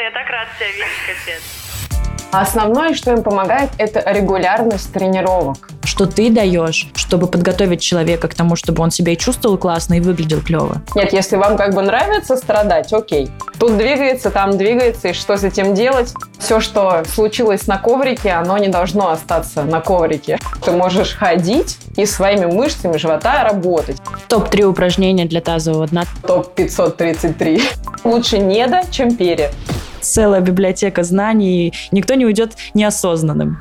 Маша, я так рад тебя видеть, капец. Основное, что им помогает, это регулярность тренировок. Что ты даешь, чтобы подготовить человека к тому, чтобы он себя и чувствовал классно, и выглядел клево? Нет, если вам как бы нравится страдать, окей. Тут двигается, там двигается, и что с этим делать? Все, что случилось на коврике, оно не должно остаться на коврике. Ты можешь ходить и своими мышцами живота работать. Топ-3 упражнения для тазового дна. Топ 533. Лучше недо, чем перед целая библиотека знаний, никто не уйдет неосознанным.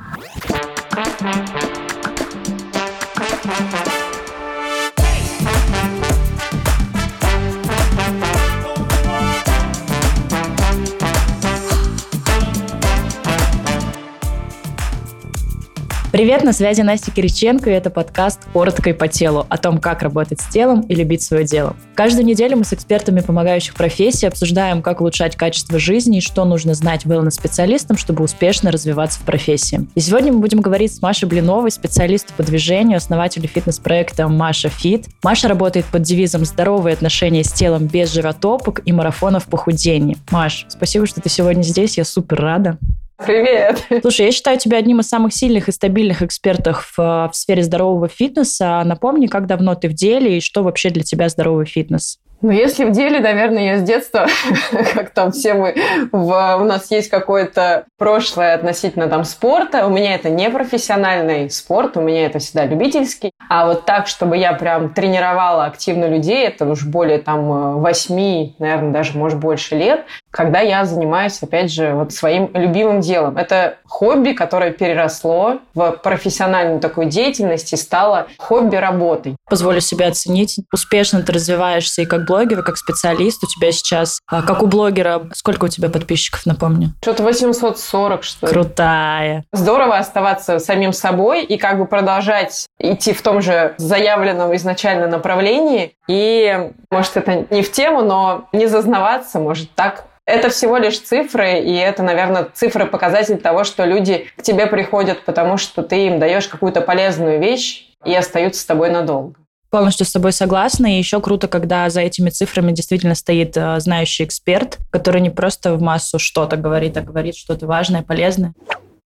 Привет, на связи Настя Кириченко, и это подкаст «Коротко и по телу» о том, как работать с телом и любить свое дело. Каждую неделю мы с экспертами помогающих профессий обсуждаем, как улучшать качество жизни и что нужно знать wellness-специалистам, чтобы успешно развиваться в профессии. И сегодня мы будем говорить с Машей Блиновой, специалистом по движению, основателю фитнес-проекта «Маша Фит». Маша работает под девизом «Здоровые отношения с телом без жиротопок и марафонов похудения». Маш, спасибо, что ты сегодня здесь, я супер рада. Привет! Слушай, я считаю тебя одним из самых сильных и стабильных экспертов в, в сфере здорового фитнеса. Напомни, как давно ты в деле и что вообще для тебя здоровый фитнес? Ну, если в деле, наверное, я с детства, как там все мы, в, у нас есть какое-то прошлое относительно там спорта. У меня это не профессиональный спорт, у меня это всегда любительский. А вот так, чтобы я прям тренировала активно людей, это уж более там восьми, наверное, даже, может, больше лет, когда я занимаюсь, опять же, вот своим любимым делом. Это хобби, которое переросло в профессиональную такую деятельность и стало хобби-работой. Позволю себе оценить, успешно ты развиваешься и как блогер, и как специалист. У тебя сейчас, а, как у блогера, сколько у тебя подписчиков, напомню? Что-то 840, что ли. Крутая. Здорово оставаться самим собой и как бы продолжать идти в том же заявленном изначально направлении. И, может, это не в тему, но не зазнаваться, может, так это всего лишь цифры, и это, наверное, цифры показатель того, что люди к тебе приходят, потому что ты им даешь какую-то полезную вещь и остаются с тобой надолго. Полностью с тобой согласна. И еще круто, когда за этими цифрами действительно стоит э, знающий эксперт, который не просто в массу что-то говорит, а говорит что-то важное, полезное.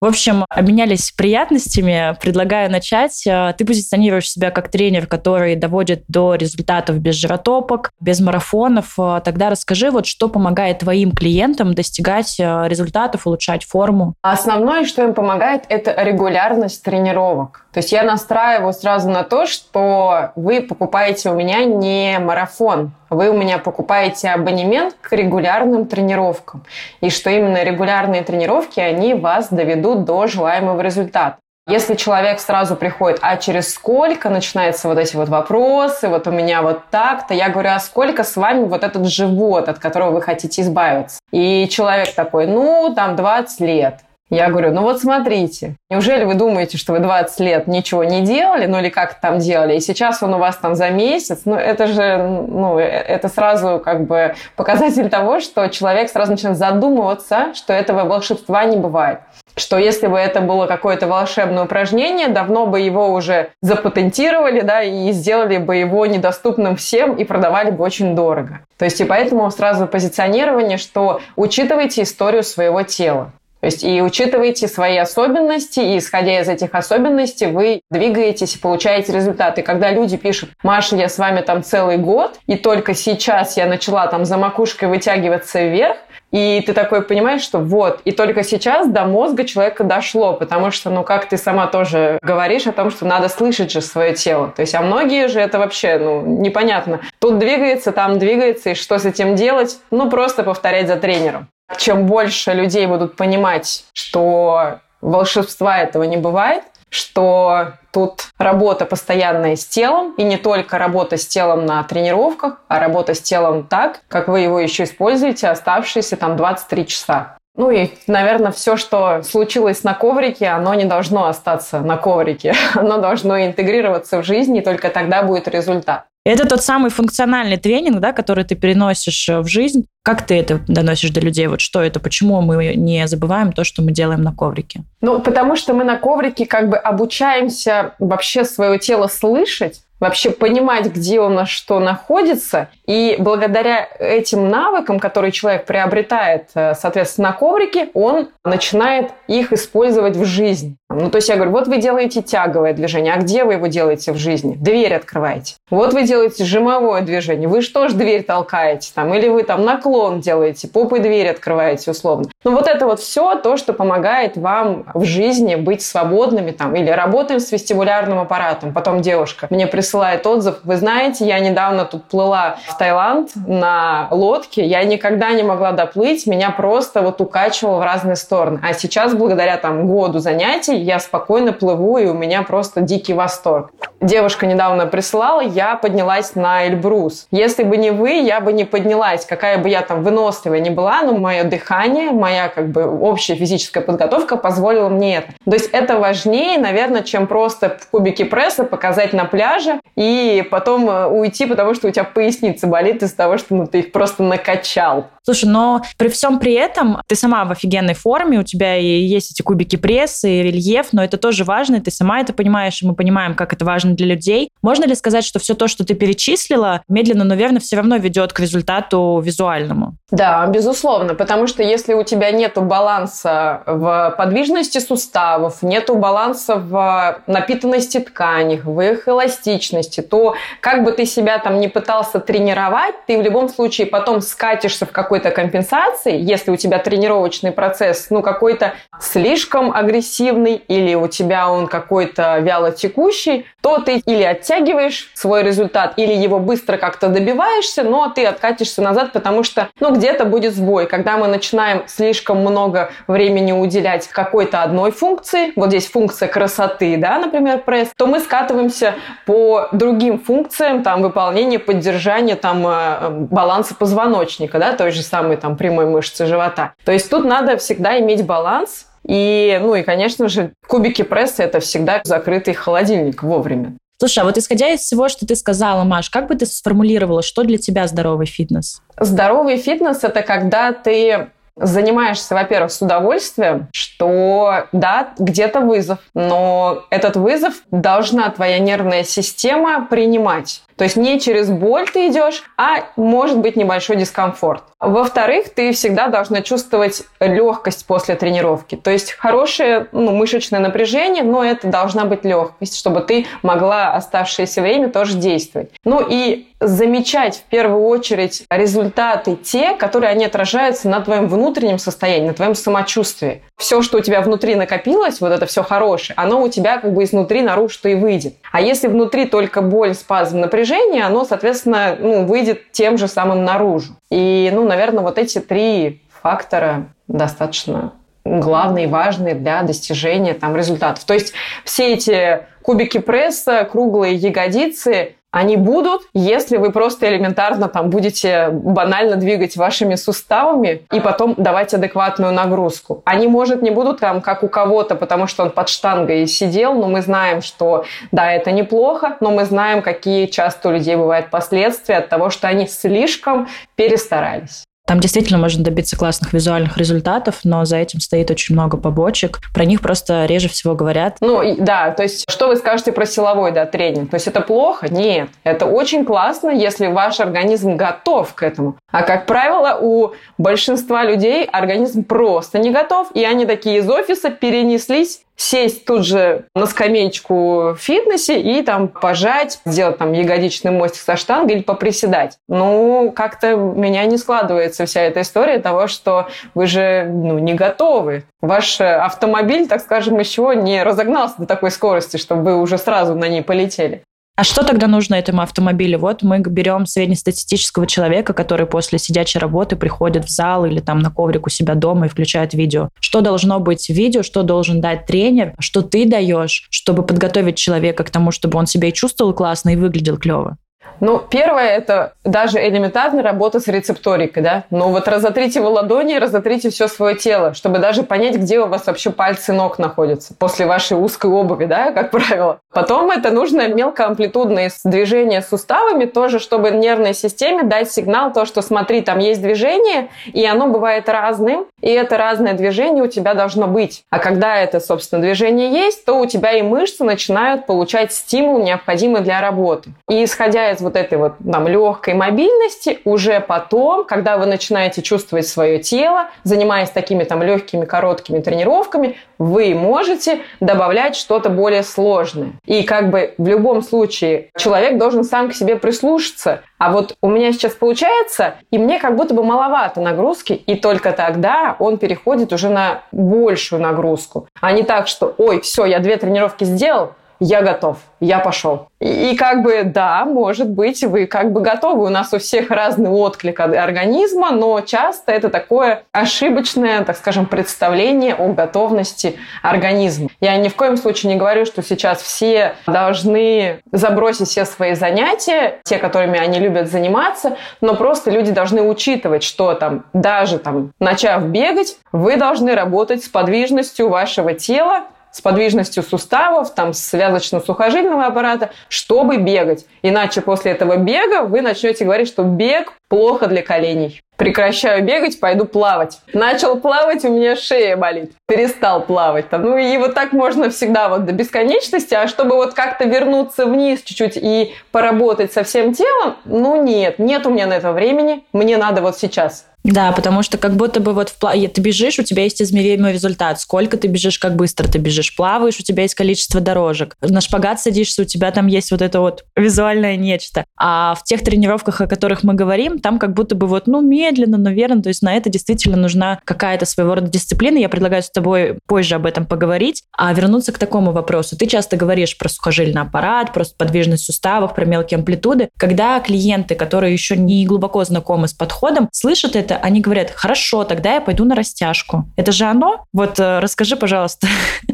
В общем, обменялись приятностями. Предлагаю начать. Э, ты позиционируешь себя как тренер, который доводит до результатов без жиротопок, без марафонов. Э, тогда расскажи, вот что помогает твоим клиентам достигать э, результатов, улучшать форму? Основное, что им помогает, это регулярность тренировок. То есть я настраиваю сразу на то, что вы покупаете у меня не марафон, вы у меня покупаете абонемент к регулярным тренировкам. И что именно регулярные тренировки, они вас доведут до желаемого результата. Если человек сразу приходит, а через сколько начинаются вот эти вот вопросы, вот у меня вот так-то, я говорю, а сколько с вами вот этот живот, от которого вы хотите избавиться? И человек такой, ну, там 20 лет. Я говорю, ну вот смотрите, неужели вы думаете, что вы 20 лет ничего не делали, ну или как там делали, и сейчас он у вас там за месяц, ну это же, ну это сразу как бы показатель того, что человек сразу начинает задумываться, что этого волшебства не бывает что если бы это было какое-то волшебное упражнение, давно бы его уже запатентировали, да, и сделали бы его недоступным всем и продавали бы очень дорого. То есть и поэтому сразу позиционирование, что учитывайте историю своего тела. То есть и учитываете свои особенности, и исходя из этих особенностей вы двигаетесь и получаете результаты. Когда люди пишут, Маша, я с вами там целый год, и только сейчас я начала там за макушкой вытягиваться вверх, и ты такой понимаешь, что вот, и только сейчас до мозга человека дошло, потому что, ну, как ты сама тоже говоришь о том, что надо слышать же свое тело. То есть, а многие же это вообще, ну, непонятно. Тут двигается, там двигается, и что с этим делать? Ну, просто повторять за тренером. Чем больше людей будут понимать, что волшебства этого не бывает, что тут работа постоянная с телом, и не только работа с телом на тренировках, а работа с телом так, как вы его еще используете оставшиеся там 23 часа. Ну и, наверное, все, что случилось на коврике, оно не должно остаться на коврике. Оно должно интегрироваться в жизнь, и только тогда будет результат. Это тот самый функциональный тренинг, да, который ты переносишь э, в жизнь. Как ты это доносишь до людей? Вот что это? Почему мы не забываем то, что мы делаем на коврике? Ну, потому что мы на коврике как бы обучаемся вообще свое тело слышать, вообще понимать, где у нас что находится. И благодаря этим навыкам, которые человек приобретает, э, соответственно, на коврике, он начинает их использовать в жизни. Ну, то есть я говорю, вот вы делаете тяговое движение, а где вы его делаете в жизни? Дверь открываете. Вот вы делаете жимовое движение, вы что ж дверь толкаете там, или вы там наклон делаете, попой дверь открываете условно. Ну, вот это вот все то, что помогает вам в жизни быть свободными там, или работаем с вестибулярным аппаратом. Потом девушка мне присылает отзыв, вы знаете, я недавно тут плыла в Таиланд на лодке, я никогда не могла доплыть, меня просто вот укачивало в разные стороны. А сейчас, благодаря там году занятий, я спокойно плыву, и у меня просто дикий восторг. Девушка недавно присылала, я поднялась на Эльбрус. Если бы не вы, я бы не поднялась, какая бы я там выносливая не была, но мое дыхание, моя как бы общая физическая подготовка позволила мне это. То есть это важнее, наверное, чем просто в кубике пресса показать на пляже и потом э, уйти, потому что у тебя поясница болит из-за того, что ну, ты их просто накачал. Слушай, но при всем при этом ты сама в офигенной форме, у тебя и есть эти кубики пресса, и рельеф, но это тоже важно, и ты сама это понимаешь, и мы понимаем, как это важно для людей. Можно ли сказать, что все то, что ты перечислила, медленно, но верно все равно ведет к результату визуальному? Да, безусловно, потому что если у тебя нет баланса в подвижности суставов, нет баланса в напитанности тканей, в их эластичности, то как бы ты себя там не пытался тренировать, ты в любом случае потом скатишься в какой-то компенсации, если у тебя тренировочный процесс, ну, какой-то слишком агрессивный или у тебя он какой-то вяло текущий, то ты или оттягиваешь свой результат, или его быстро как-то добиваешься, но ты откатишься назад, потому что, ну, где-то будет сбой. Когда мы начинаем слишком много времени уделять какой-то одной функции, вот здесь функция красоты, да, например, пресс, то мы скатываемся по другим функциям, там, выполнения, поддержания, там, э, баланса позвоночника, да, той же самой, там, прямой мышцы живота. То есть тут надо всегда иметь баланс, и, ну и, конечно же, кубики пресса – это всегда закрытый холодильник вовремя. Слушай, а вот исходя из всего, что ты сказала, Маш, как бы ты сформулировала, что для тебя здоровый фитнес? Здоровый фитнес – это когда ты занимаешься, во-первых, с удовольствием, что да, где-то вызов, но этот вызов должна твоя нервная система принимать. То есть не через боль ты идешь, а может быть небольшой дискомфорт. Во-вторых, ты всегда должна чувствовать легкость после тренировки. То есть хорошее ну, мышечное напряжение, но это должна быть легкость, чтобы ты могла оставшееся время тоже действовать. Ну и замечать в первую очередь результаты те, которые они отражаются на твоем внутреннем состоянии, на твоем самочувствии. Все, что у тебя внутри накопилось, вот это все хорошее, оно у тебя как бы изнутри наружу и выйдет. А если внутри только боль, спазм, напряжение, оно, соответственно, ну, выйдет тем же самым наружу. И, ну, наверное, вот эти три фактора достаточно главные, важные для достижения там результатов. То есть все эти кубики пресса, круглые ягодицы, они будут, если вы просто элементарно там будете банально двигать вашими суставами и потом давать адекватную нагрузку. Они, может, не будут там, как у кого-то, потому что он под штангой сидел, но мы знаем, что да, это неплохо, но мы знаем, какие часто у людей бывают последствия от того, что они слишком перестарались. Там действительно можно добиться классных визуальных результатов, но за этим стоит очень много побочек. Про них просто реже всего говорят. Ну, да, то есть что вы скажете про силовой да, тренинг? То есть это плохо? Нет. Это очень классно, если ваш организм готов к этому. А как правило, у большинства людей организм просто не готов, и они такие из офиса перенеслись сесть тут же на скамеечку в фитнесе и там пожать, сделать там ягодичный мостик со штангой или поприседать. Ну, как-то меня не складывается вся эта история того, что вы же ну, не готовы. Ваш автомобиль, так скажем, еще не разогнался до такой скорости, чтобы вы уже сразу на ней полетели. А что тогда нужно этому автомобилю? Вот мы берем среднестатистического человека, который после сидячей работы приходит в зал или там на коврик у себя дома и включает видео. Что должно быть в видео, что должен дать тренер, что ты даешь, чтобы подготовить человека к тому, чтобы он себя и чувствовал классно, и выглядел клево? Ну, первое – это даже элементарная работа с рецепторикой, да? Ну, вот разотрите вы ладони, разотрите все свое тело, чтобы даже понять, где у вас вообще пальцы ног находятся после вашей узкой обуви, да, как правило. Потом это нужно мелкоамплитудные движения суставами тоже, чтобы нервной системе дать сигнал, то, что смотри, там есть движение, и оно бывает разным, и это разное движение у тебя должно быть. А когда это, собственно, движение есть, то у тебя и мышцы начинают получать стимул, необходимый для работы. И исходя из вот этой вот там легкой мобильности, уже потом, когда вы начинаете чувствовать свое тело, занимаясь такими там легкими, короткими тренировками, вы можете добавлять что-то более сложное. И как бы в любом случае человек должен сам к себе прислушаться. А вот у меня сейчас получается, и мне как будто бы маловато нагрузки, и только тогда он переходит уже на большую нагрузку. А не так, что, ой, все, я две тренировки сделал, я готов, я пошел. И, и как бы, да, может быть, вы как бы готовы. У нас у всех разный отклик от организма, но часто это такое ошибочное, так скажем, представление о готовности организма. Я ни в коем случае не говорю, что сейчас все должны забросить все свои занятия, те, которыми они любят заниматься, но просто люди должны учитывать, что там, даже там, начав бегать, вы должны работать с подвижностью вашего тела, с подвижностью суставов, там, связочно-сухожильного аппарата, чтобы бегать. Иначе после этого бега вы начнете говорить, что бег плохо для коленей. Прекращаю бегать, пойду плавать. Начал плавать, у меня шея болит. Перестал плавать. Там. Ну и вот так можно всегда вот до бесконечности. А чтобы вот как-то вернуться вниз чуть-чуть и поработать со всем телом, ну нет, нет у меня на это времени. Мне надо вот сейчас. Да, потому что как будто бы вот в пла... ты бежишь, у тебя есть измеримый результат. Сколько ты бежишь, как быстро ты бежишь. Плаваешь, у тебя есть количество дорожек. На шпагат садишься, у тебя там есть вот это вот визуальное нечто. А в тех тренировках, о которых мы говорим, там как будто бы вот, ну, медленно, но верно. То есть на это действительно нужна какая-то своего рода дисциплина. Я предлагаю с тобой позже об этом поговорить. А вернуться к такому вопросу. Ты часто говоришь про сухожильный аппарат, про подвижность суставов, про мелкие амплитуды. Когда клиенты, которые еще не глубоко знакомы с подходом, слышат это, они говорят, хорошо, тогда я пойду на растяжку. Это же оно? Вот э, расскажи, пожалуйста.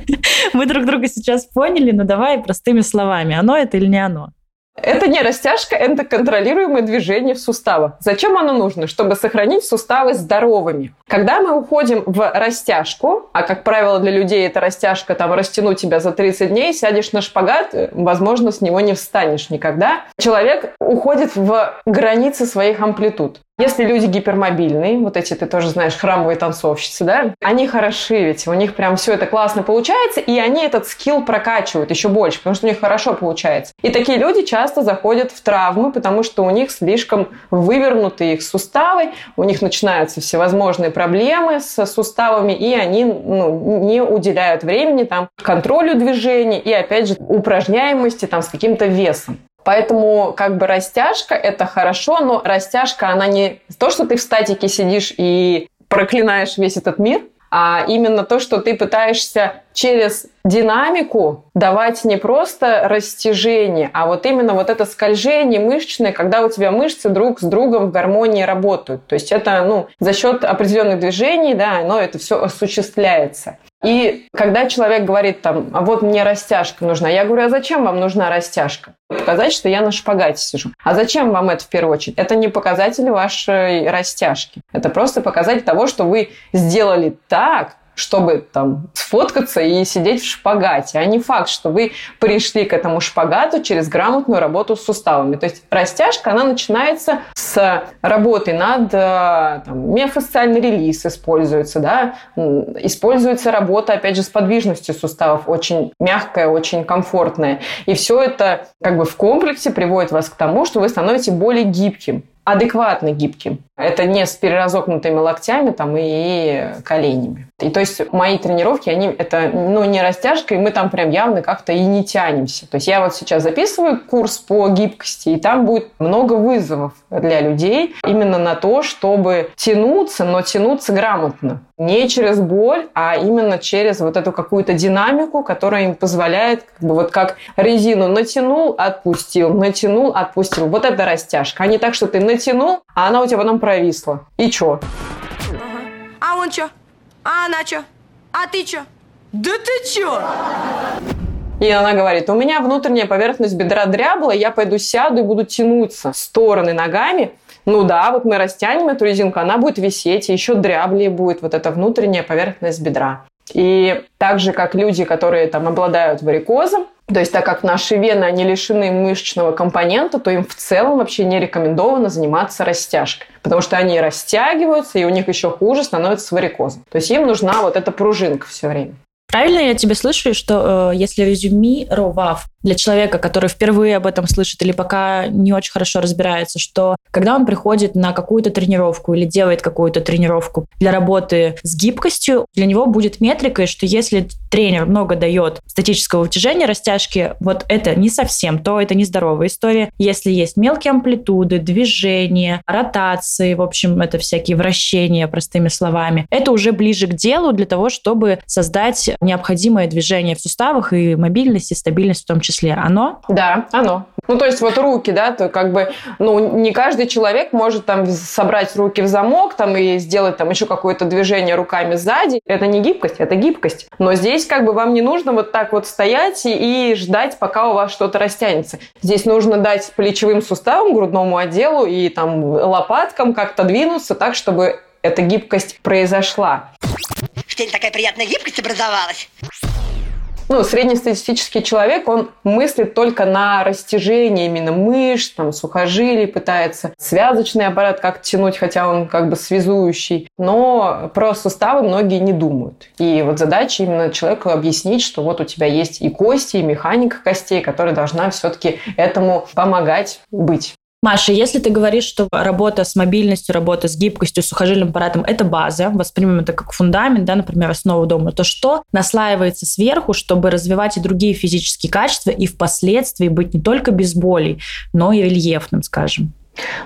Мы друг друга сейчас поняли, но давай простыми словами. Оно это или не оно? Это не растяжка, это контролируемое движение в суставах. Зачем оно нужно? Чтобы сохранить суставы здоровыми. Когда мы уходим в растяжку, а как правило для людей это растяжка, там растянуть тебя за 30 дней, сядешь на шпагат, возможно, с него не встанешь никогда. Человек уходит в границы своих амплитуд. Если люди гипермобильные, вот эти, ты тоже знаешь, храмовые танцовщицы, да, они хороши ведь, у них прям все это классно получается, и они этот скилл прокачивают еще больше, потому что у них хорошо получается. И такие люди часто заходят в травмы, потому что у них слишком вывернуты их суставы, у них начинаются всевозможные проблемы с суставами, и они ну, не уделяют времени там контролю движений и, опять же, упражняемости там с каким-то весом. Поэтому как бы растяжка – это хорошо, но растяжка, она не то, что ты в статике сидишь и проклинаешь весь этот мир, а именно то, что ты пытаешься через динамику давать не просто растяжение, а вот именно вот это скольжение мышечное, когда у тебя мышцы друг с другом в гармонии работают. То есть это ну, за счет определенных движений, да, но это все осуществляется. И когда человек говорит там, а вот мне растяжка нужна, я говорю, а зачем вам нужна растяжка? Показать, что я на шпагате сижу. А зачем вам это в первую очередь? Это не показатель вашей растяжки. Это просто показатель того, что вы сделали так, чтобы там сфоткаться и сидеть в шпагате, а не факт, что вы пришли к этому шпагату через грамотную работу с суставами. То есть растяжка, она начинается с работы над э, там, миофасциальный релиз используется, да, используется работа, опять же, с подвижностью суставов, очень мягкая, очень комфортная. И все это как бы в комплексе приводит вас к тому, что вы становитесь более гибким адекватно гибким. Это не с переразогнутыми локтями там, и коленями. И то есть мои тренировки, они это ну, не растяжка, и мы там прям явно как-то и не тянемся. То есть я вот сейчас записываю курс по гибкости, и там будет много вызовов для людей именно на то, чтобы тянуться, но тянуться грамотно. Не через боль, а именно через вот эту какую-то динамику, которая им позволяет, как бы вот как резину натянул, отпустил, натянул, отпустил. Вот это растяжка. А не так, что ты натянул, а она у тебя потом провисла. И чё? Ага. А он чё? А она чё? А ты чё? Да ты чё? И она говорит, у меня внутренняя поверхность бедра дряблая, я пойду сяду и буду тянуться в стороны ногами. Ну да, вот мы растянем эту резинку, она будет висеть, и еще дряблее будет вот эта внутренняя поверхность бедра. И так же, как люди, которые там обладают варикозом, то есть так как наши вены, они лишены мышечного компонента, то им в целом вообще не рекомендовано заниматься растяжкой, потому что они растягиваются, и у них еще хуже становится с. То есть им нужна вот эта пружинка все время. Правильно я тебя слышу, что э, если резюмировав для человека, который впервые об этом слышит или пока не очень хорошо разбирается, что когда он приходит на какую-то тренировку или делает какую-то тренировку для работы с гибкостью, для него будет метрикой, что если тренер много дает статического вытяжения, растяжки, вот это не совсем то, это нездоровая история. Если есть мелкие амплитуды, движения, ротации, в общем, это всякие вращения, простыми словами, это уже ближе к делу для того, чтобы создать необходимое движение в суставах и мобильность, и стабильность в том числе числе. Оно? Да, оно. Ну, то есть вот руки, да, то как бы, ну, не каждый человек может там собрать руки в замок там и сделать там еще какое-то движение руками сзади. Это не гибкость, это гибкость. Но здесь как бы вам не нужно вот так вот стоять и, и ждать, пока у вас что-то растянется. Здесь нужно дать плечевым суставам, грудному отделу и там лопаткам как-то двинуться так, чтобы эта гибкость произошла. В теле такая приятная гибкость образовалась ну, среднестатистический человек, он мыслит только на растяжение именно мышц, там, сухожилий, пытается связочный аппарат как тянуть, хотя он как бы связующий. Но про суставы многие не думают. И вот задача именно человеку объяснить, что вот у тебя есть и кости, и механика костей, которая должна все-таки этому помогать быть. Маша, если ты говоришь, что работа с мобильностью, работа с гибкостью, сухожильным аппаратом – это база, воспримем это как фундамент, да, например, основу дома, то что наслаивается сверху, чтобы развивать и другие физические качества и впоследствии быть не только без болей, но и рельефным, скажем?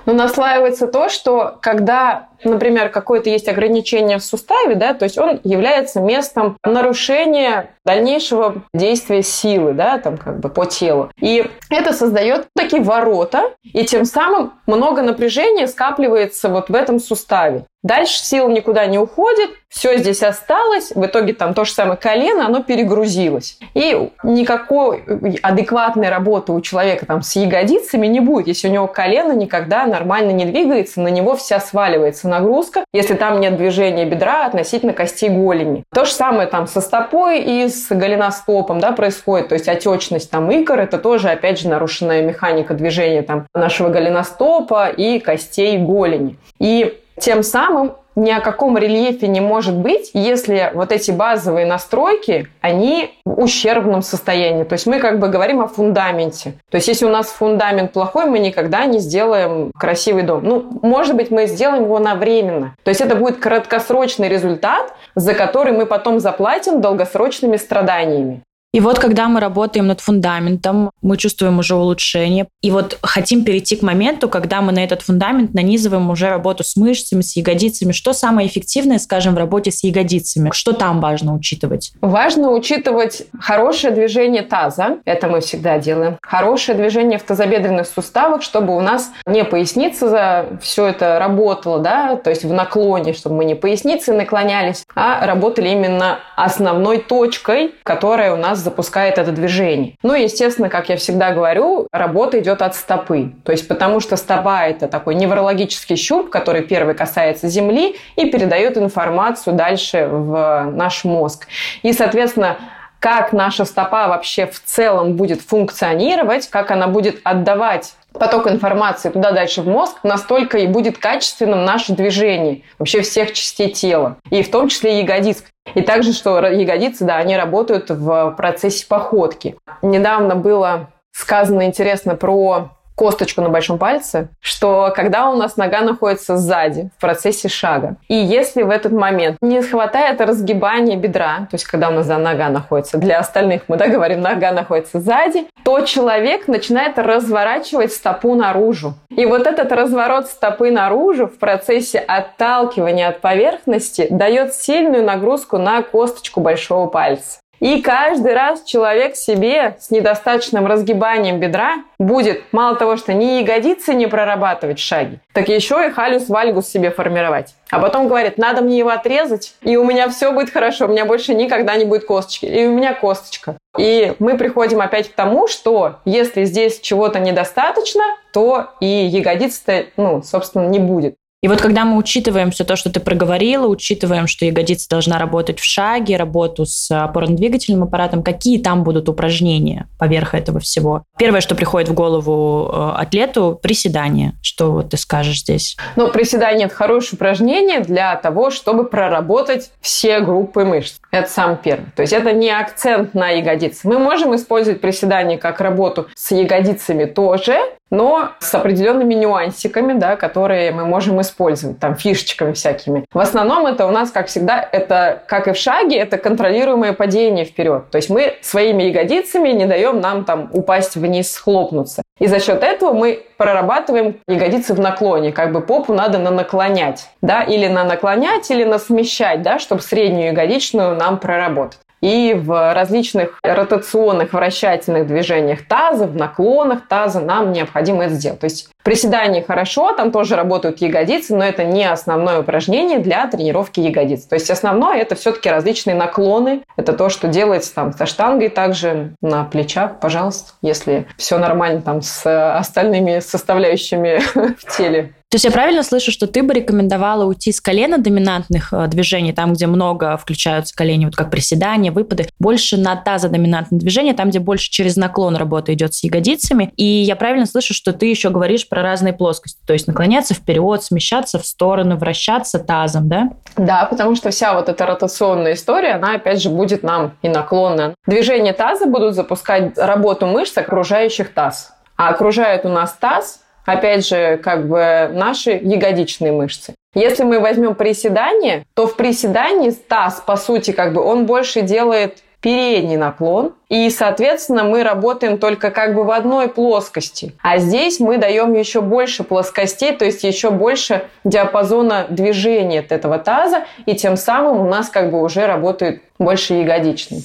Ну, наслаивается то, что когда например, какое-то есть ограничение в суставе, да, то есть он является местом нарушения дальнейшего действия силы, да, там как бы по телу. И это создает такие ворота, и тем самым много напряжения скапливается вот в этом суставе. Дальше сила никуда не уходит, все здесь осталось, в итоге там то же самое колено, оно перегрузилось. И никакой адекватной работы у человека там с ягодицами не будет, если у него колено никогда нормально не двигается, на него вся сваливается нагрузка, если там нет движения бедра относительно костей голени. То же самое там со стопой и с голеностопом да, происходит, то есть отечность там икр, это тоже, опять же, нарушенная механика движения там нашего голеностопа и костей голени. И тем самым ни о каком рельефе не может быть, если вот эти базовые настройки, они в ущербном состоянии. То есть мы как бы говорим о фундаменте. То есть если у нас фундамент плохой, мы никогда не сделаем красивый дом. Ну, может быть, мы сделаем его на временно. То есть это будет краткосрочный результат, за который мы потом заплатим долгосрочными страданиями. И вот когда мы работаем над фундаментом, мы чувствуем уже улучшение. И вот хотим перейти к моменту, когда мы на этот фундамент нанизываем уже работу с мышцами, с ягодицами. Что самое эффективное, скажем, в работе с ягодицами? Что там важно учитывать? Важно учитывать хорошее движение таза. Это мы всегда делаем. Хорошее движение в тазобедренных суставах, чтобы у нас не поясница за все это работала, да, то есть в наклоне, чтобы мы не поясницы наклонялись, а работали именно основной точкой, которая у нас запускает это движение. Ну, естественно, как я всегда говорю, работа идет от стопы. То есть потому что стопа – это такой неврологический щуп, который первый касается земли и передает информацию дальше в наш мозг. И, соответственно, как наша стопа вообще в целом будет функционировать, как она будет отдавать поток информации туда дальше в мозг, настолько и будет качественным наше движение вообще всех частей тела, и в том числе ягодиц. И также, что ягодицы, да, они работают в процессе походки. Недавно было сказано интересно про косточку на большом пальце, что когда у нас нога находится сзади в процессе шага, и если в этот момент не хватает разгибания бедра, то есть когда у нас нога находится, для остальных мы да, говорим, нога находится сзади, то человек начинает разворачивать стопу наружу. И вот этот разворот стопы наружу в процессе отталкивания от поверхности дает сильную нагрузку на косточку большого пальца. И каждый раз человек себе с недостаточным разгибанием бедра будет мало того, что ни ягодицы не прорабатывать в шаге, так еще и халюс вальгус себе формировать. А потом говорит, надо мне его отрезать, и у меня все будет хорошо, у меня больше никогда не будет косточки, и у меня косточка. И мы приходим опять к тому, что если здесь чего-то недостаточно, то и ягодиц-то, ну, собственно, не будет. И вот когда мы учитываем все то, что ты проговорила, учитываем, что ягодица должна работать в шаге, работу с опорно-двигательным аппаратом, какие там будут упражнения поверх этого всего? Первое, что приходит в голову э, атлету – приседание. Что вот ты скажешь здесь? Ну, приседание – это хорошее упражнение для того, чтобы проработать все группы мышц. Это сам первый. То есть это не акцент на ягодицы. Мы можем использовать приседание как работу с ягодицами тоже, но с определенными нюансиками, да, которые мы можем использовать, там, фишечками всякими. В основном это у нас, как всегда, это, как и в шаге, это контролируемое падение вперед. То есть мы своими ягодицами не даем нам там упасть вниз, схлопнуться. И за счет этого мы прорабатываем ягодицы в наклоне, как бы попу надо на наклонять, да, или на наклонять, или на смещать, да, чтобы среднюю ягодичную нам проработать и в различных ротационных вращательных движениях таза, в наклонах таза нам необходимо это сделать. То есть приседание хорошо, там тоже работают ягодицы, но это не основное упражнение для тренировки ягодиц. То есть основное это все-таки различные наклоны. Это то, что делается там со штангой также на плечах, пожалуйста, если все нормально там с остальными составляющими в теле. То есть я правильно слышу, что ты бы рекомендовала уйти с колена доминантных э, движений, там, где много включаются колени, вот как приседания, выпады, больше на тазодоминантные движения, там, где больше через наклон работа идет с ягодицами. И я правильно слышу, что ты еще говоришь про разные плоскости, то есть наклоняться вперед, смещаться в сторону, вращаться тазом, да? Да, потому что вся вот эта ротационная история, она опять же будет нам и наклонная. Движения таза будут запускать работу мышц, окружающих таз. А окружает у нас таз опять же, как бы наши ягодичные мышцы. Если мы возьмем приседание, то в приседании таз, по сути, как бы он больше делает передний наклон, и, соответственно, мы работаем только как бы в одной плоскости. А здесь мы даем еще больше плоскостей, то есть еще больше диапазона движения от этого таза, и тем самым у нас как бы уже работает больше ягодичный.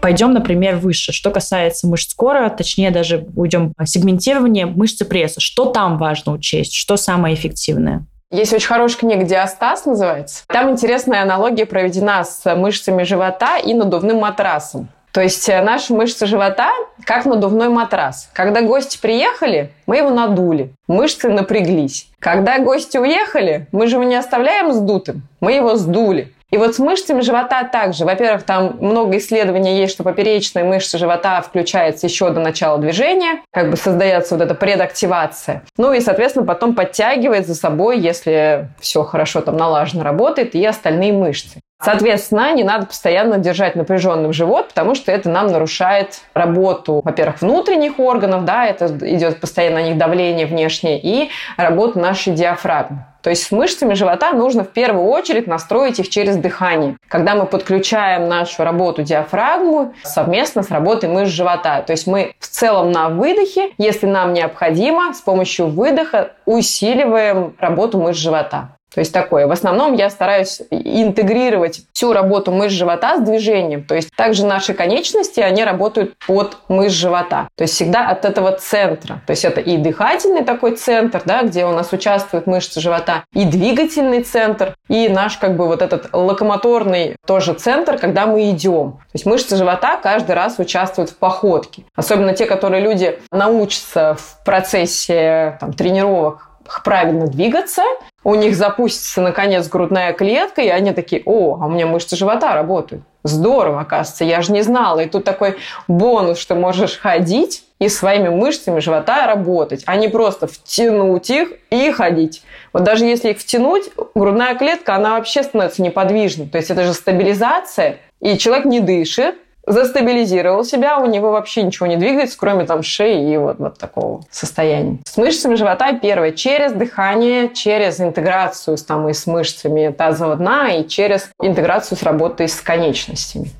Пойдем, например, выше. Что касается мышц кора, точнее даже уйдем сегментирование мышцы пресса. Что там важно учесть? Что самое эффективное? Есть очень хорошая книга «Диастаз» называется. Там интересная аналогия проведена с мышцами живота и надувным матрасом. То есть э, наши мышцы живота как надувной матрас. Когда гости приехали, мы его надули, мышцы напряглись. Когда гости уехали, мы же его не оставляем сдутым, мы его сдули. И вот с мышцами живота также. Во-первых, там много исследований есть, что поперечная мышца живота включается еще до начала движения, как бы создается вот эта предактивация. Ну и, соответственно, потом подтягивает за собой, если все хорошо там налажено работает, и остальные мышцы. Соответственно, не надо постоянно держать напряженным живот, потому что это нам нарушает работу, во-первых, внутренних органов, да, это идет постоянно на них давление внешнее, и работу нашей диафрагмы. То есть с мышцами живота нужно в первую очередь настроить их через дыхание. Когда мы подключаем нашу работу диафрагму совместно с работой мышц живота. То есть мы в целом на выдохе, если нам необходимо, с помощью выдоха усиливаем работу мышц живота. То есть такое. В основном я стараюсь интегрировать всю работу мышц живота с движением. То есть также наши конечности, они работают от мышц живота. То есть всегда от этого центра. То есть это и дыхательный такой центр, да, где у нас участвуют мышцы живота, и двигательный центр, и наш как бы вот этот локомоторный тоже центр, когда мы идем. То есть мышцы живота каждый раз участвуют в походке. Особенно те, которые люди научатся в процессе там, тренировок правильно двигаться, у них запустится, наконец, грудная клетка, и они такие, о, а у меня мышцы живота работают. Здорово, оказывается, я же не знала. И тут такой бонус, что можешь ходить и своими мышцами живота работать, а не просто втянуть их и ходить. Вот даже если их втянуть, грудная клетка, она вообще становится неподвижной. То есть это же стабилизация, и человек не дышит, застабилизировал себя, у него вообще ничего не двигается, кроме там шеи и вот, вот такого состояния. С мышцами живота первое, через дыхание, через интеграцию с, там, и с мышцами тазового дна, и через интеграцию с работой с конечностями.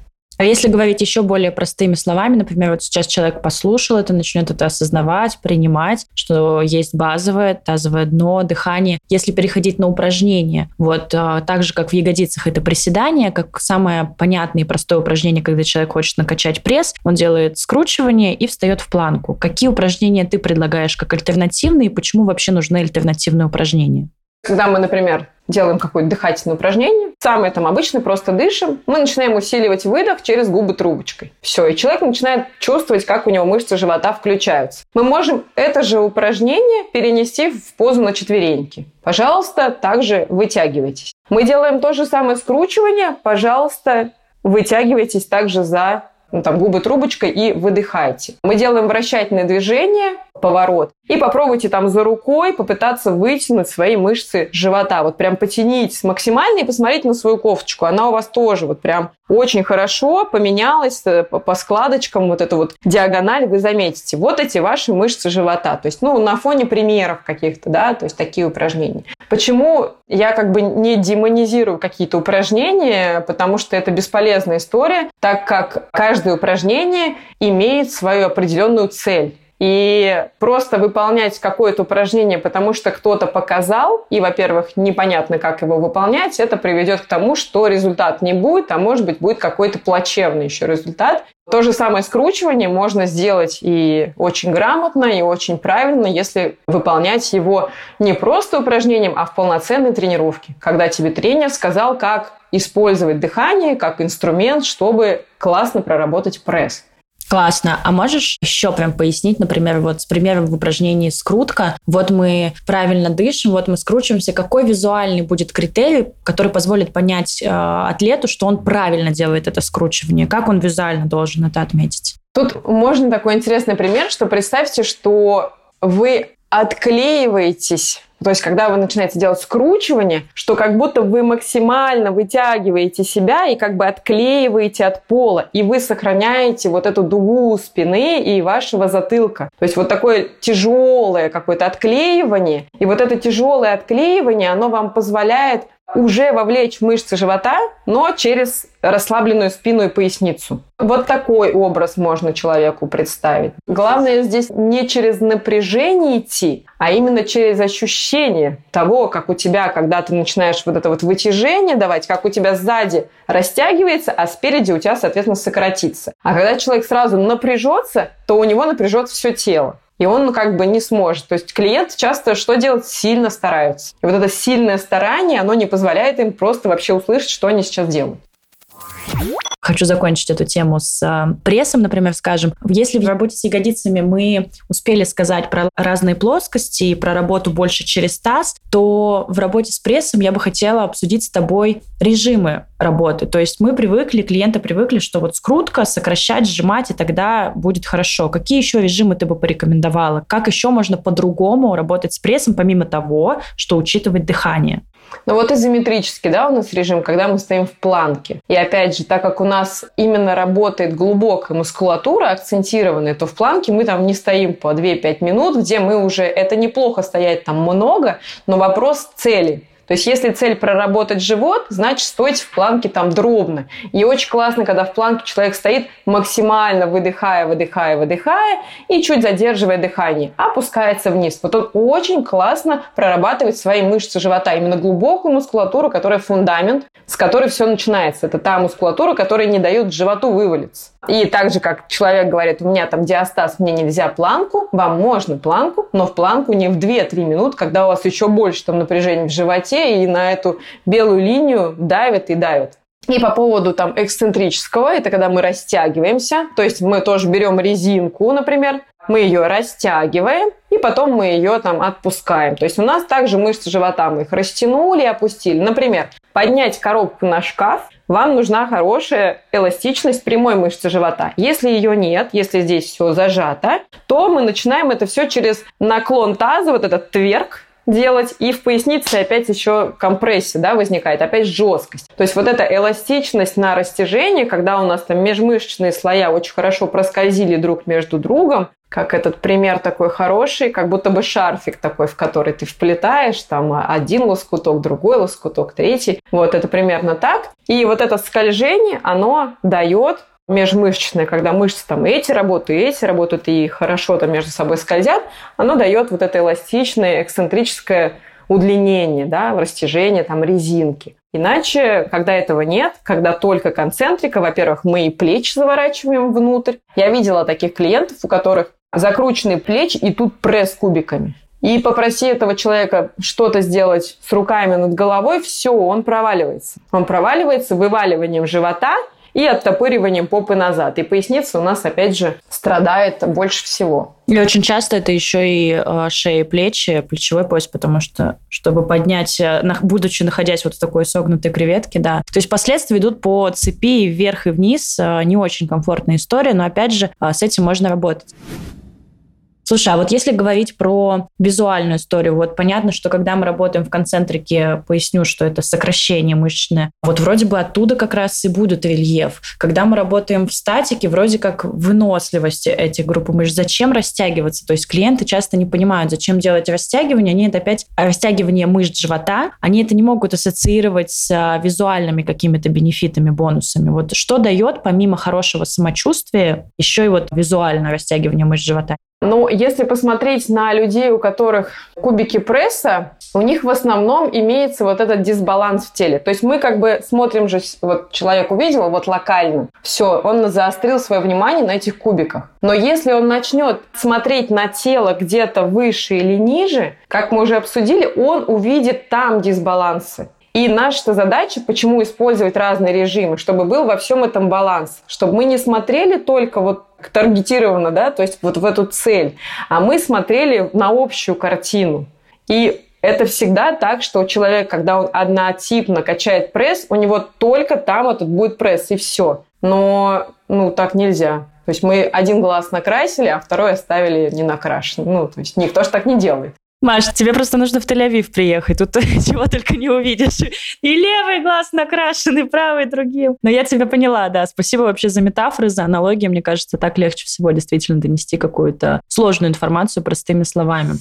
А если говорить еще более простыми словами, например, вот сейчас человек послушал это, начнет это осознавать, принимать, что есть базовое, тазовое дно, дыхание. Если переходить на упражнения, вот а, так же, как в ягодицах это приседание, как самое понятное и простое упражнение, когда человек хочет накачать пресс, он делает скручивание и встает в планку. Какие упражнения ты предлагаешь как альтернативные и почему вообще нужны альтернативные упражнения? Когда мы, например, делаем какое-то дыхательное упражнение, самое там обычно просто дышим, мы начинаем усиливать выдох через губы трубочкой. Все, и человек начинает чувствовать, как у него мышцы живота включаются. Мы можем это же упражнение перенести в позу на четвереньки. Пожалуйста, также вытягивайтесь. Мы делаем то же самое скручивание. Пожалуйста, вытягивайтесь также за ну, там, губы трубочкой и выдыхайте. Мы делаем вращательное движение, поворот, и попробуйте там за рукой попытаться вытянуть свои мышцы живота. Вот прям потянитесь максимально и посмотрите на свою кофточку. Она у вас тоже вот прям очень хорошо поменялась э, по складочкам, вот эту вот диагональ вы заметите. Вот эти ваши мышцы живота. То есть, ну, на фоне примеров каких-то, да, то есть такие упражнения. Почему я как бы не демонизирую какие-то упражнения, потому что это бесполезная история, так как каждое упражнение имеет свою определенную цель. И просто выполнять какое-то упражнение, потому что кто-то показал, и, во-первых, непонятно, как его выполнять, это приведет к тому, что результат не будет, а может быть, будет какой-то плачевный еще результат. То же самое скручивание можно сделать и очень грамотно, и очень правильно, если выполнять его не просто упражнением, а в полноценной тренировке, когда тебе тренер сказал, как использовать дыхание как инструмент, чтобы классно проработать пресс. Классно. А можешь еще прям пояснить, например, вот с примером в упражнении скрутка. Вот мы правильно дышим, вот мы скручиваемся. Какой визуальный будет критерий, который позволит понять э, атлету, что он правильно делает это скручивание? Как он визуально должен это отметить? Тут можно такой интересный пример, что представьте, что вы отклеиваетесь то есть, когда вы начинаете делать скручивание, что как будто вы максимально вытягиваете себя и как бы отклеиваете от пола, и вы сохраняете вот эту дугу спины и вашего затылка. То есть, вот такое тяжелое какое-то отклеивание, и вот это тяжелое отклеивание, оно вам позволяет уже вовлечь мышцы живота, но через расслабленную спину и поясницу. Вот такой образ можно человеку представить. Главное здесь не через напряжение идти, а именно через ощущение того, как у тебя, когда ты начинаешь вот это вот вытяжение давать, как у тебя сзади растягивается, а спереди у тебя, соответственно, сократится. А когда человек сразу напряжется, то у него напряжется все тело и он как бы не сможет. То есть клиент часто что делает? Сильно стараются. И вот это сильное старание, оно не позволяет им просто вообще услышать, что они сейчас делают. Хочу закончить эту тему с э, прессом, например, скажем. Если в работе с ягодицами мы успели сказать про разные плоскости и про работу больше через таз, то в работе с прессом я бы хотела обсудить с тобой режимы работы. То есть мы привыкли, клиенты привыкли, что вот скрутка, сокращать, сжимать, и тогда будет хорошо. Какие еще режимы ты бы порекомендовала? Как еще можно по-другому работать с прессом, помимо того, что учитывать дыхание? Ну вот изометрический, да, у нас режим, когда мы стоим в планке. И опять же, так как у нас именно работает глубокая мускулатура акцентированная, то в планке мы там не стоим по 2-5 минут, где мы уже, это неплохо стоять там много, но вопрос цели. То есть, если цель проработать живот, значит, стойте в планке там дробно. И очень классно, когда в планке человек стоит максимально выдыхая, выдыхая, выдыхая и чуть задерживая дыхание, опускается вниз. Вот он очень классно прорабатывает свои мышцы живота, именно глубокую мускулатуру, которая фундамент, с которой все начинается. Это та мускулатура, которая не дает животу вывалиться. И так же, как человек говорит, у меня там диастаз, мне нельзя планку, вам можно планку, но в планку не в 2-3 минуты, когда у вас еще больше там напряжения в животе, и на эту белую линию давит и давит. И по поводу там эксцентрического, это когда мы растягиваемся, то есть мы тоже берем резинку, например, мы ее растягиваем, и потом мы ее там отпускаем. То есть у нас также мышцы живота, мы их растянули и опустили. Например, поднять коробку на шкаф, вам нужна хорошая эластичность прямой мышцы живота. Если ее нет, если здесь все зажато, то мы начинаем это все через наклон таза, вот этот тверк, делать, и в пояснице опять еще компрессия, да, возникает, опять жесткость. То есть вот эта эластичность на растяжение, когда у нас там межмышечные слоя очень хорошо проскользили друг между другом, как этот пример такой хороший, как будто бы шарфик такой, в который ты вплетаешь, там один лоскуток, другой лоскуток, третий. Вот это примерно так. И вот это скольжение, оно дает межмышечное, когда мышцы там эти работают, и эти работают, и хорошо там между собой скользят, оно дает вот это эластичное, эксцентрическое удлинение, да, растяжение там резинки. Иначе, когда этого нет, когда только концентрика, во-первых, мы и плечи заворачиваем внутрь. Я видела таких клиентов, у которых закрученные плечи и тут пресс кубиками. И попроси этого человека что-то сделать с руками над головой, все, он проваливается. Он проваливается вываливанием живота и оттопыриванием попы назад. И поясница у нас, опять же, страдает больше всего. И очень часто это еще и э, шея, плечи, плечевой пояс, потому что, чтобы поднять, э, будучи находясь вот в такой согнутой креветке, да. То есть последствия идут по цепи вверх и вниз. Э, не очень комфортная история, но опять же с этим можно работать. Слушай, а вот если говорить про визуальную историю, вот понятно, что когда мы работаем в концентрике, поясню, что это сокращение мышечное, вот вроде бы оттуда как раз и будет рельеф. Когда мы работаем в статике, вроде как выносливости этих групп мышц. Зачем растягиваться? То есть клиенты часто не понимают, зачем делать растягивание. Они это опять растягивание мышц живота, они это не могут ассоциировать с а, визуальными какими-то бенефитами, бонусами. Вот что дает помимо хорошего самочувствия еще и вот визуальное растягивание мышц живота? Но если посмотреть на людей, у которых кубики пресса, у них в основном имеется вот этот дисбаланс в теле. То есть мы как бы смотрим же, вот человек увидел, вот локально, все, он заострил свое внимание на этих кубиках. Но если он начнет смотреть на тело где-то выше или ниже, как мы уже обсудили, он увидит там дисбалансы. И наша задача, почему использовать разные режимы, чтобы был во всем этом баланс, чтобы мы не смотрели только вот таргетированно, да, то есть вот в эту цель, а мы смотрели на общую картину. И это всегда так, что человек, когда он однотипно качает пресс, у него только там этот будет пресс, и все. Но, ну, так нельзя. То есть мы один глаз накрасили, а второй оставили не накрашенным. Ну, то есть никто же так не делает. Маш, тебе просто нужно в Тель-Авив приехать. Тут чего только не увидишь. И левый глаз накрашен, и правый другим. Но я тебя поняла, да. Спасибо вообще за метафоры, за аналогии. Мне кажется, так легче всего действительно донести какую-то сложную информацию простыми словами.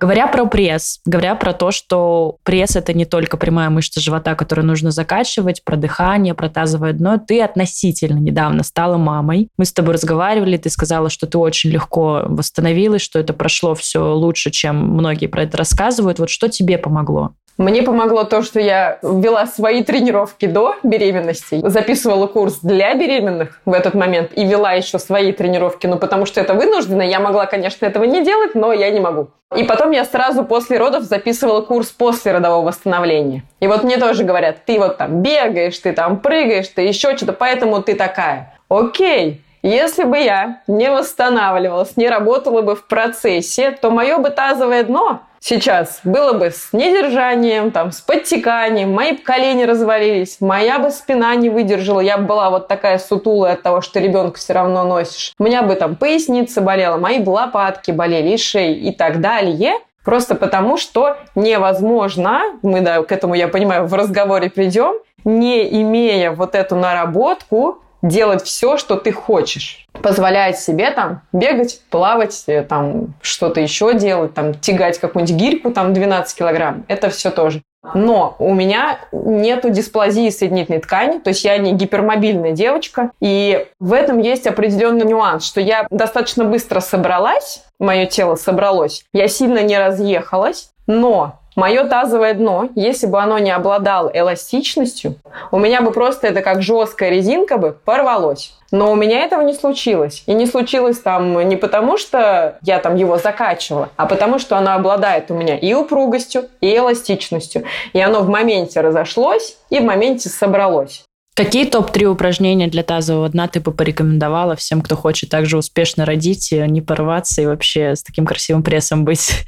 Говоря про пресс, говоря про то, что пресс это не только прямая мышца живота, которую нужно закачивать, про дыхание, про тазовое дно, ты относительно недавно стала мамой. Мы с тобой разговаривали, ты сказала, что ты очень легко восстановилась, что это прошло все лучше, чем многие про это рассказывают. Вот что тебе помогло? Мне помогло то, что я вела свои тренировки до беременности, записывала курс для беременных в этот момент и вела еще свои тренировки, ну потому что это вынуждено. Я могла, конечно, этого не делать, но я не могу. И потом я сразу после родов записывала курс после родового восстановления. И вот мне тоже говорят, ты вот там бегаешь, ты там прыгаешь, ты еще что-то, поэтому ты такая. Окей, если бы я не восстанавливалась, не работала бы в процессе, то мое бы тазовое дно сейчас было бы с недержанием, там, с подтеканием, мои колени развалились, моя бы спина не выдержала, я бы была вот такая сутулая от того, что ребенка все равно носишь. У меня бы там поясница болела, мои бы лопатки болели, и шеи и так далее. Просто потому, что невозможно, мы да, к этому, я понимаю, в разговоре придем, не имея вот эту наработку, делать все, что ты хочешь. Позволяет себе там бегать, плавать, э, там что-то еще делать, там тягать какую-нибудь гирьку, там 12 килограмм. Это все тоже. Но у меня нету дисплазии соединительной ткани, то есть я не гипермобильная девочка, и в этом есть определенный нюанс, что я достаточно быстро собралась, мое тело собралось, я сильно не разъехалась, но Мое тазовое дно, если бы оно не обладало эластичностью, у меня бы просто это как жесткая резинка бы порвалось. Но у меня этого не случилось. И не случилось там не потому, что я там его закачивала, а потому, что оно обладает у меня и упругостью, и эластичностью. И оно в моменте разошлось и в моменте собралось. Какие топ-3 упражнения для тазового дна ты бы порекомендовала всем, кто хочет также успешно родить, не порваться и вообще с таким красивым прессом быть?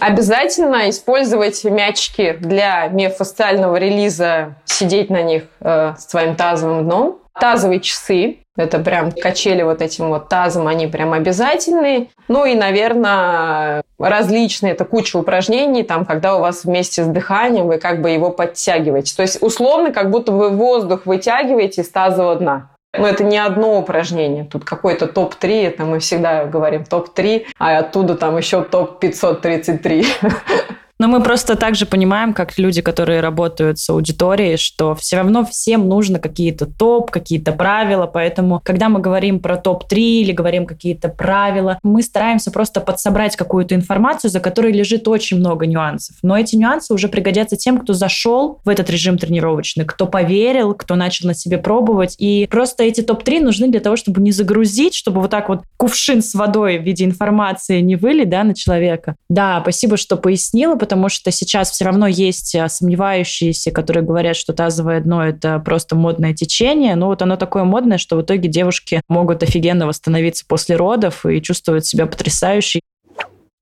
Обязательно использовать мячики для миофасциального релиза, сидеть на них э, с твоим тазовым дном. Тазовые часы, это прям качели вот этим вот тазом, они прям обязательные. Ну и, наверное, различные, это куча упражнений, там, когда у вас вместе с дыханием вы как бы его подтягиваете. То есть условно, как будто вы воздух вытягиваете из тазового дна. Но это не одно упражнение. Тут какой-то топ-3, это мы всегда говорим топ-3, а оттуда там еще топ-533. Но мы просто также понимаем, как люди, которые работают с аудиторией, что все равно всем нужно какие-то топ, какие-то правила. Поэтому, когда мы говорим про топ-3 или говорим какие-то правила, мы стараемся просто подсобрать какую-то информацию, за которой лежит очень много нюансов. Но эти нюансы уже пригодятся тем, кто зашел в этот режим тренировочный, кто поверил, кто начал на себе пробовать. И просто эти топ-3 нужны для того, чтобы не загрузить, чтобы вот так вот кувшин с водой в виде информации не вылить да, на человека. Да, спасибо, что пояснила, потому что сейчас все равно есть а, сомневающиеся, которые говорят, что тазовое дно – это просто модное течение. Но вот оно такое модное, что в итоге девушки могут офигенно восстановиться после родов и чувствовать себя потрясающе.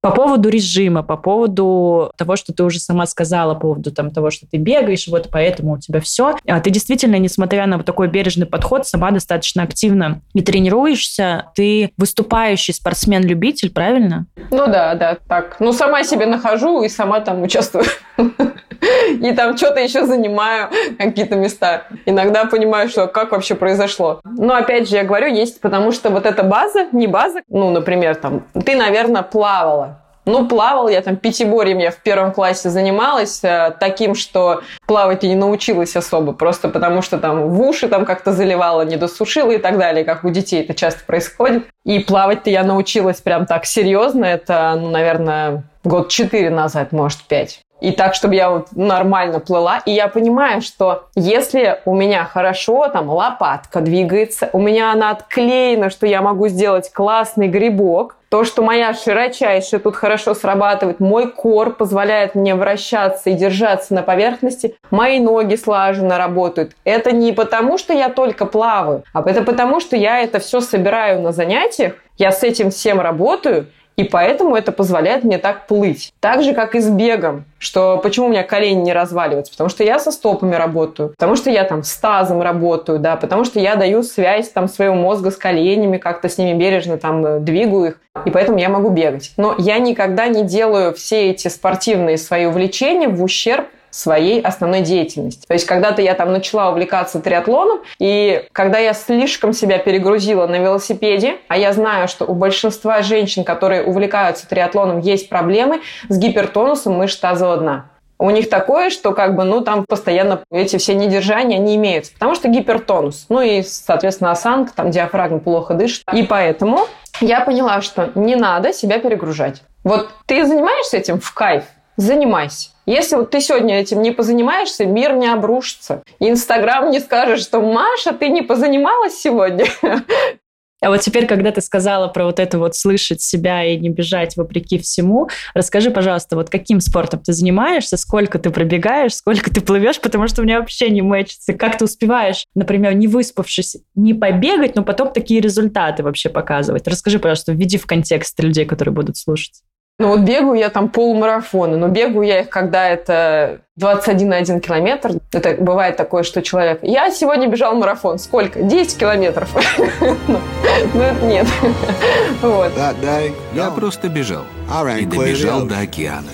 По поводу режима, по поводу того, что ты уже сама сказала, по поводу там, того, что ты бегаешь, вот поэтому у тебя все. А ты действительно, несмотря на вот такой бережный подход, сама достаточно активно и тренируешься. Ты выступающий спортсмен-любитель, правильно? Ну да, да, так. Ну, сама себе нахожу и сама там участвую. И там что-то еще занимаю, какие-то места. Иногда понимаю, что как вообще произошло. Но опять же, я говорю, есть потому что вот эта база, не база, ну, например, там, ты, наверное, плавала. Ну, плавал я там пятиборьем я в первом классе занималась, э, таким, что плавать и не научилась особо, просто потому что там в уши там как-то заливала, не досушила и так далее, как у детей это часто происходит. И плавать-то я научилась прям так серьезно, это, ну, наверное, год четыре назад, может, пять и так, чтобы я вот нормально плыла. И я понимаю, что если у меня хорошо, там, лопатка двигается, у меня она отклеена, что я могу сделать классный грибок, то, что моя широчайшая тут хорошо срабатывает, мой кор позволяет мне вращаться и держаться на поверхности, мои ноги слаженно работают. Это не потому, что я только плаваю, а это потому, что я это все собираю на занятиях, я с этим всем работаю, и поэтому это позволяет мне так плыть. Так же, как и с бегом. Что почему у меня колени не разваливаются? Потому что я со стопами работаю, потому что я там с тазом работаю, да, потому что я даю связь там своего мозга с коленями, как-то с ними бережно там э, двигаю их, и поэтому я могу бегать. Но я никогда не делаю все эти спортивные свои увлечения в ущерб своей основной деятельности. То есть когда-то я там начала увлекаться триатлоном, и когда я слишком себя перегрузила на велосипеде, а я знаю, что у большинства женщин, которые увлекаются триатлоном, есть проблемы с гипертонусом мышц тазового дна. У них такое, что как бы, ну, там постоянно эти все недержания не имеются, потому что гипертонус. Ну и, соответственно, осанка, там диафрагма плохо дышит. И поэтому я поняла, что не надо себя перегружать. Вот ты занимаешься этим в кайф, занимайся. Если вот ты сегодня этим не позанимаешься, мир не обрушится. Инстаграм не скажет, что Маша, ты не позанималась сегодня. А вот теперь, когда ты сказала про вот это вот слышать себя и не бежать вопреки всему, расскажи, пожалуйста, вот каким спортом ты занимаешься, сколько ты пробегаешь, сколько ты плывешь, потому что у меня вообще не мэчится. Как ты успеваешь, например, не выспавшись, не побегать, но потом такие результаты вообще показывать? Расскажи, пожалуйста, введи в контекст людей, которые будут слушать. Ну вот бегаю я там полумарафоны, но бегаю я их, когда это 21,1 километр. Это бывает такое, что человек... Я сегодня бежал марафон. Сколько? 10 километров. Ну, это нет. Я просто бежал. И добежал до океана.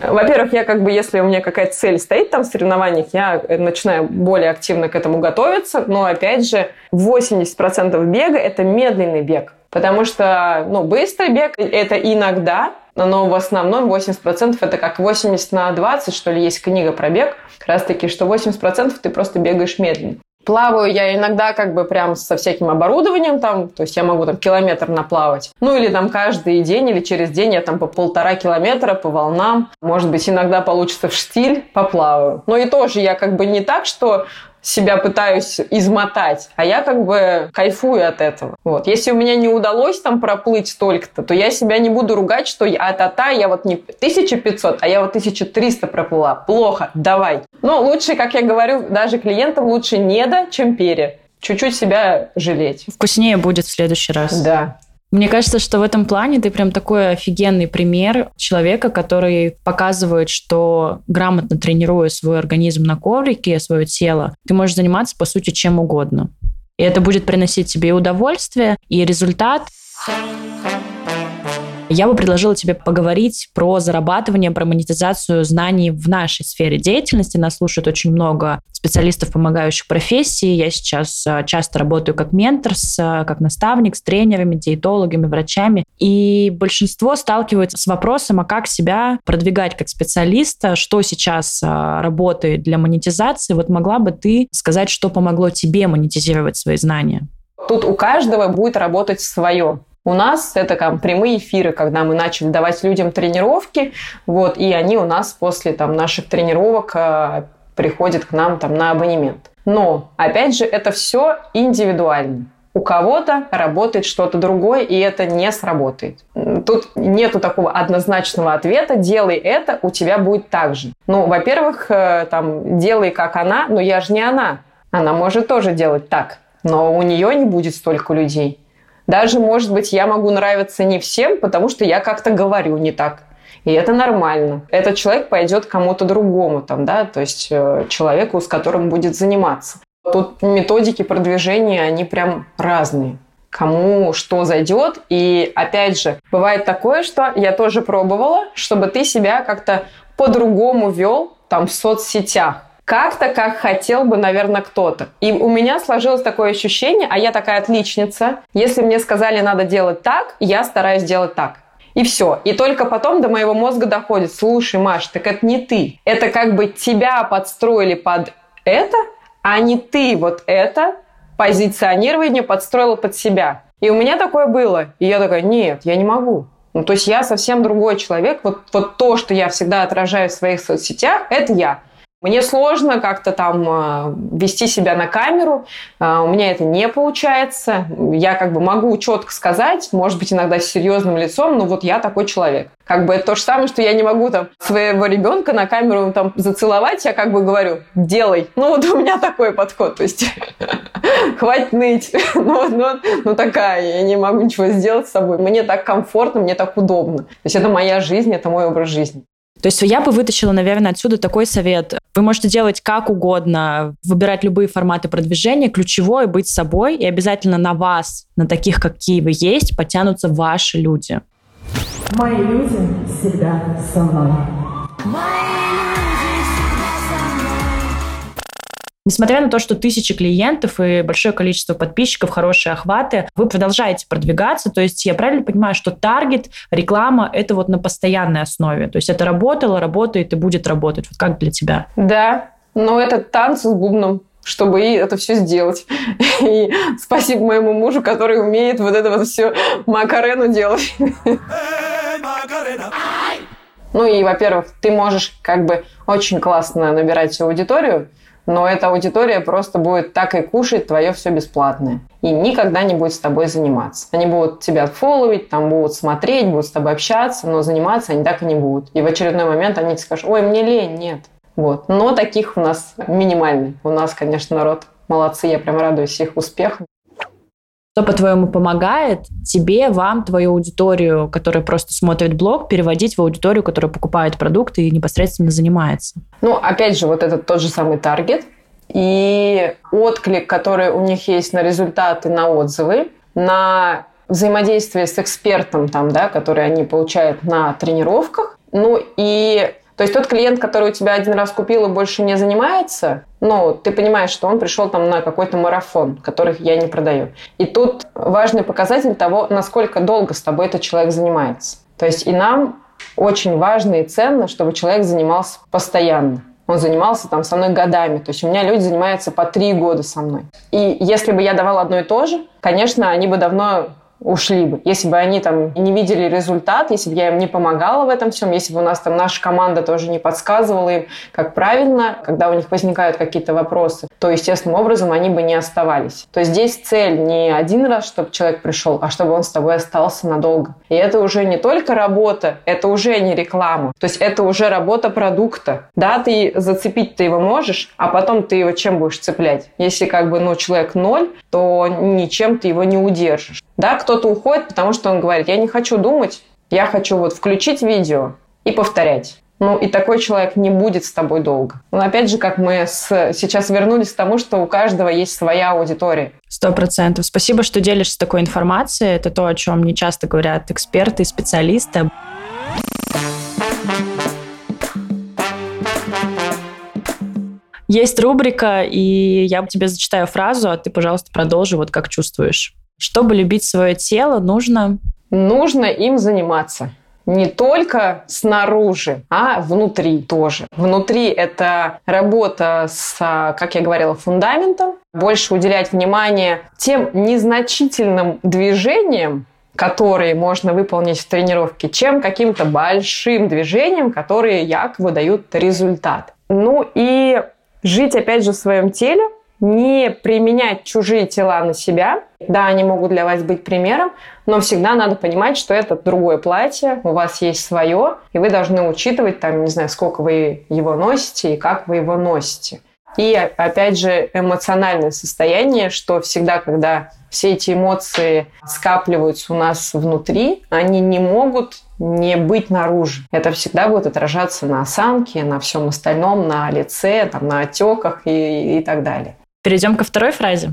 Во-первых, я как бы, если у меня какая-то цель стоит там в соревнованиях, я начинаю более активно к этому готовиться. Но, опять же, 80% бега – это медленный бег. Потому что, ну, быстрый бег – это иногда, но в основном 80% это как 80 на 20, что ли, есть книга про бег, как раз таки, что 80% ты просто бегаешь медленно. Плаваю я иногда как бы прям со всяким оборудованием там, то есть я могу там километр наплавать. Ну или там каждый день или через день я там по полтора километра по волнам. Может быть, иногда получится в штиль поплаваю. Но и тоже я как бы не так, что себя пытаюсь измотать, а я как бы кайфую от этого. Вот. Если у меня не удалось там проплыть столько-то, то я себя не буду ругать, что а та та я вот не 1500, а я вот 1300 проплыла. Плохо, давай. Но лучше, как я говорю, даже клиентам лучше не до, чем пере. Чуть-чуть себя жалеть. Вкуснее будет в следующий раз. Да. Мне кажется, что в этом плане ты прям такой офигенный пример человека, который показывает, что грамотно тренируя свой организм на коврике, свое тело, ты можешь заниматься, по сути, чем угодно. И это будет приносить тебе и удовольствие, и результат. Я бы предложила тебе поговорить про зарабатывание, про монетизацию знаний в нашей сфере деятельности. Нас слушает очень много специалистов, помогающих профессии. Я сейчас а, часто работаю как ментор, с, а, как наставник с тренерами, диетологами, врачами. И большинство сталкиваются с вопросом, а как себя продвигать как специалиста, что сейчас а, работает для монетизации. Вот могла бы ты сказать, что помогло тебе монетизировать свои знания? Тут у каждого будет работать свое. У нас это там прямые эфиры, когда мы начали давать людям тренировки, вот, и они у нас после там наших тренировок э, приходят к нам там на абонемент. Но, опять же, это все индивидуально. У кого-то работает что-то другое, и это не сработает. Тут нету такого однозначного ответа. Делай это, у тебя будет так же. Ну, во-первых, э, там, делай как она, но я же не она. Она может тоже делать так, но у нее не будет столько людей. Даже, может быть, я могу нравиться не всем, потому что я как-то говорю не так. И это нормально. Этот человек пойдет кому-то другому, там, да, то есть э, человеку, с которым будет заниматься. Тут методики продвижения, они прям разные. Кому что зайдет. И опять же, бывает такое, что я тоже пробовала, чтобы ты себя как-то по-другому вел там в соцсетях как-то, как хотел бы, наверное, кто-то. И у меня сложилось такое ощущение, а я такая отличница. Если мне сказали, надо делать так, я стараюсь делать так. И все. И только потом до моего мозга доходит, слушай, Маш, так это не ты. Это как бы тебя подстроили под это, а не ты вот это позиционирование подстроила под себя. И у меня такое было. И я такая, нет, я не могу. Ну, то есть я совсем другой человек. Вот, вот то, что я всегда отражаю в своих соцсетях, это я. Мне сложно как-то там э, вести себя на камеру, э, у меня это не получается. Я как бы могу четко сказать, может быть, иногда с серьезным лицом, но вот я такой человек. Как бы это то же самое, что я не могу там своего ребенка на камеру там зацеловать, я как бы говорю, делай. Ну вот у меня такой подход, то есть хватит ныть. ну, ну, ну такая, я не могу ничего сделать с собой. Мне так комфортно, мне так удобно. То есть это моя жизнь, это мой образ жизни. То есть я бы вытащила, наверное, отсюда такой совет. Вы можете делать как угодно, выбирать любые форматы продвижения. Ключевое — быть собой, и обязательно на вас, на таких, какие вы есть, потянутся ваши люди. Мои люди всегда со мной. Несмотря на то, что тысячи клиентов и большое количество подписчиков, хорошие охваты, вы продолжаете продвигаться. То есть я правильно понимаю, что таргет, реклама — это вот на постоянной основе. То есть это работало, работает и будет работать. Вот как для тебя? Да, но это танцы с бубном чтобы и это все сделать. И спасибо моему мужу, который умеет вот это вот все макарену делать. Ну и, во-первых, ты можешь как бы очень классно набирать аудиторию, но эта аудитория просто будет так и кушать твое все бесплатное. И никогда не будет с тобой заниматься. Они будут тебя фолловить, там будут смотреть, будут с тобой общаться, но заниматься они так и не будут. И в очередной момент они тебе скажут, ой, мне лень, нет. Вот. Но таких у нас минимально. У нас, конечно, народ молодцы, я прям радуюсь их успехам. Что, по-твоему, помогает тебе, вам, твою аудиторию, которая просто смотрит блог, переводить в аудиторию, которая покупает продукты и непосредственно занимается? Ну, опять же, вот этот тот же самый таргет и отклик, который у них есть на результаты, на отзывы, на взаимодействие с экспертом, там, да, который они получают на тренировках. Ну и то есть тот клиент, который у тебя один раз купил и больше не занимается, ну, ты понимаешь, что он пришел там на какой-то марафон, которых я не продаю. И тут важный показатель того, насколько долго с тобой этот человек занимается. То есть и нам очень важно и ценно, чтобы человек занимался постоянно. Он занимался там со мной годами. То есть у меня люди занимаются по три года со мной. И если бы я давала одно и то же, конечно, они бы давно ушли бы. Если бы они там не видели результат, если бы я им не помогала в этом всем, если бы у нас там наша команда тоже не подсказывала им, как правильно, когда у них возникают какие-то вопросы, то естественным образом они бы не оставались. То есть здесь цель не один раз, чтобы человек пришел, а чтобы он с тобой остался надолго. И это уже не только работа, это уже не реклама. То есть это уже работа продукта. Да, ты зацепить ты его можешь, а потом ты его чем будешь цеплять? Если как бы, ну, человек ноль, то ничем ты его не удержишь. Да, кто-то уходит, потому что он говорит, я не хочу думать, я хочу вот включить видео и повторять. Ну, и такой человек не будет с тобой долго. Но опять же, как мы с... сейчас вернулись к тому, что у каждого есть своя аудитория. Сто процентов. Спасибо, что делишься такой информацией. Это то, о чем не часто говорят эксперты и специалисты. Есть рубрика, и я тебе зачитаю фразу, а ты, пожалуйста, продолжи, вот как чувствуешь. Чтобы любить свое тело, нужно... Нужно им заниматься не только снаружи, а внутри тоже. Внутри это работа с, как я говорила, фундаментом, больше уделять внимание тем незначительным движениям, которые можно выполнить в тренировке, чем каким-то большим движением, которые якобы дают результат. Ну и жить, опять же, в своем теле, не применять чужие тела на себя. Да, они могут для вас быть примером, но всегда надо понимать, что это другое платье, у вас есть свое, и вы должны учитывать, там, не знаю, сколько вы его носите и как вы его носите. И, опять же, эмоциональное состояние, что всегда, когда все эти эмоции скапливаются у нас внутри, они не могут не быть наружу. Это всегда будет отражаться на осанке, на всем остальном, на лице, там, на отеках и, и так далее. Перейдем ко второй фразе.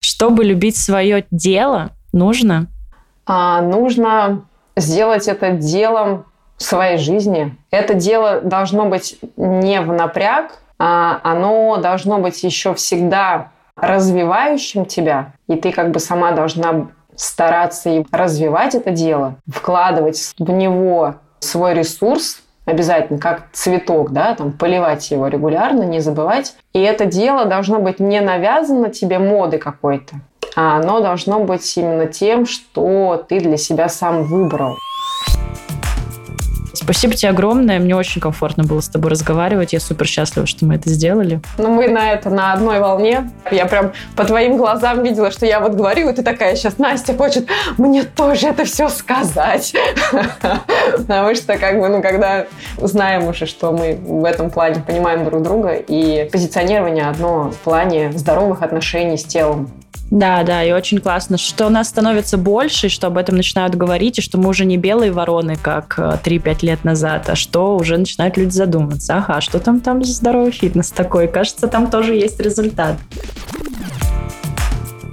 Чтобы любить свое дело, нужно? А, нужно сделать это делом своей жизни. Это дело должно быть не в напряг, а оно должно быть еще всегда развивающим тебя, и ты как бы сама должна стараться и развивать это дело, вкладывать в него свой ресурс, обязательно, как цветок, да, там, поливать его регулярно, не забывать. И это дело должно быть не навязано тебе моды какой-то, а оно должно быть именно тем, что ты для себя сам выбрал. Спасибо тебе огромное. Мне очень комфортно было с тобой разговаривать. Я супер счастлива, что мы это сделали. Ну, мы на это на одной волне. Я прям по твоим глазам видела, что я вот говорю, и ты такая сейчас, Настя хочет мне тоже это все сказать. Потому что, как бы, ну, когда знаем уже, что мы в этом плане понимаем друг друга, и позиционирование одно в плане здоровых отношений с телом. Да, да, и очень классно, что нас становится больше, что об этом начинают говорить, и что мы уже не белые вороны, как 3-5 э, лет назад, а что уже начинают люди задуматься. Ага, что там там здоровый фитнес такой? Кажется, там тоже есть результат.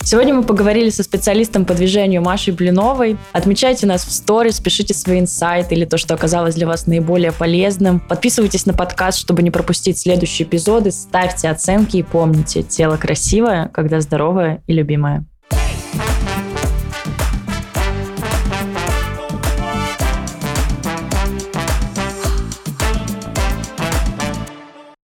Сегодня мы поговорили со специалистом по движению Машей Блиновой. Отмечайте нас в сторис, пишите свои инсайты или то, что оказалось для вас наиболее полезным. Подписывайтесь на подкаст, чтобы не пропустить следующие эпизоды. Ставьте оценки и помните, тело красивое, когда здоровое и любимое.